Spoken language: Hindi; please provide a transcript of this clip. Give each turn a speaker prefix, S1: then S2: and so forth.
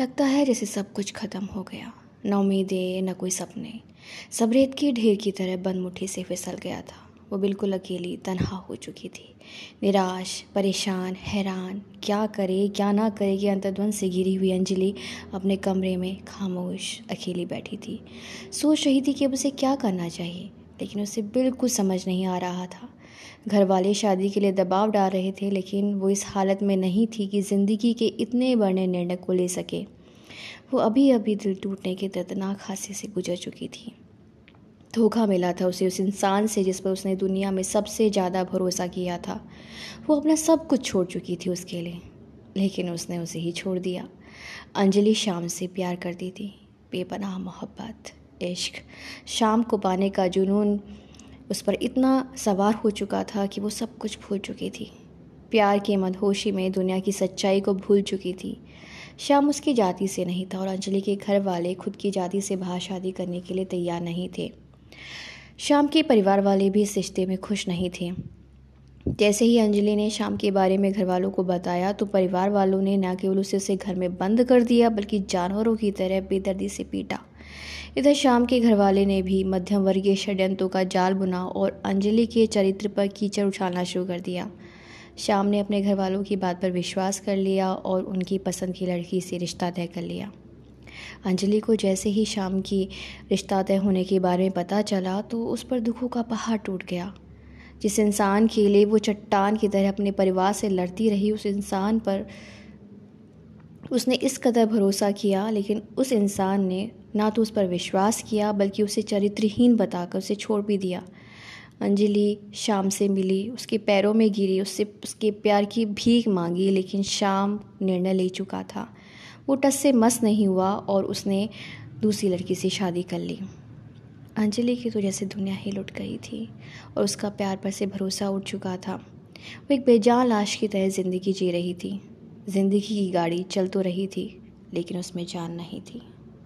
S1: लगता है जैसे सब कुछ ख़त्म हो गया। न उम्मीदें, न कोई सपने। सब रेत के ढेर की तरह बंद मुट्ठी से फिसल गया था। वो बिल्कुल अकेली, तनहा हो चुकी थी। निराश, परेशान, हैरान, क्या करे, क्या ना करे कि अंतर्द्वंद से गिरी हुई अंजलि अपने कमरे में खामोश, अकेली बैठी थी। सोच रही थी कि अब उसे क्या करना चाहिए, लेकिन उसे बिल्कुल समझ नहीं आ रहा था। घर वाले शादी के लिए दबाव डाल रहे थे, लेकिन वो इस हालत में नहीं थी कि ज़िंदगी के इतने बड़े निर्णय को ले सके। वो अभी अभी दिल टूटने के दर्दनाक हादसे से गुजर चुकी थी। धोखा मिला था उसे उस इंसान से जिस पर उसने दुनिया में सबसे ज़्यादा भरोसा किया था। वो अपना सब कुछ छोड़ चुकी थी उसके लिए, लेकिन उसने उसे ही छोड़ दिया। अंजलि शाम से प्यार करती थी। बेपनाह मोहब्बत, इश्क, शाम को पाने का जुनून उस पर इतना सवार हो चुका था कि वो सब कुछ भूल चुकी थी। प्यार के मदहोशी में दुनिया की सच्चाई को भूल चुकी थी। शाम उसकी जाति से नहीं था और अंजलि के घर वाले खुद की जाति से बाहर शादी करने के लिए तैयार नहीं थे। शाम के परिवार वाले भी इस रिश्ते में खुश नहीं थे। जैसे ही अंजलि ने शाम के बारे में घर वालों को बताया तो परिवार वालों ने न केवल उसे उसे घर में बंद कर दिया, बल्कि जानवरों की तरह बेदर्दी से पीटा। इधर शाम के घरवाले ने भी मध्यम वर्गीय षड्यंत्रों का जाल बुना और अंजलि के चरित्र पर कीचड़ उछालना शुरू कर दिया। शाम ने अपने घर वालों की बात पर विश्वास कर लिया और उनकी पसंद की लड़की से रिश्ता तय कर लिया। अंजलि को जैसे ही शाम की रिश्ता तय होने के बारे में पता चला तो उस पर दुखों का पहाड़ टूट गया। जिस इंसान के लिए वो चट्टान की तरह अपने परिवार से लड़ती रही, उस इंसान पर उसने इस कदर भरोसा किया, लेकिन उस इंसान ने ना तो उस पर विश्वास किया, बल्कि उसे चरित्रहीन बताकर उसे छोड़ भी दिया। अंजलि शाम से मिली, उसके पैरों में गिरी, उससे उसके प्यार की भीख मांगी, लेकिन शाम निर्णय ले चुका था। वो टस से मस नहीं हुआ और उसने दूसरी लड़की से शादी कर ली। अंजलि की तो जैसे दुनिया ही लुट गई थी और उसका प्यार पर से भरोसा उठ चुका था। वो एक बेजान लाश की तरह ज़िंदगी जी रही थी। ज़िंदगी की गाड़ी चल तो रही थी, लेकिन उसमें जान नहीं थी।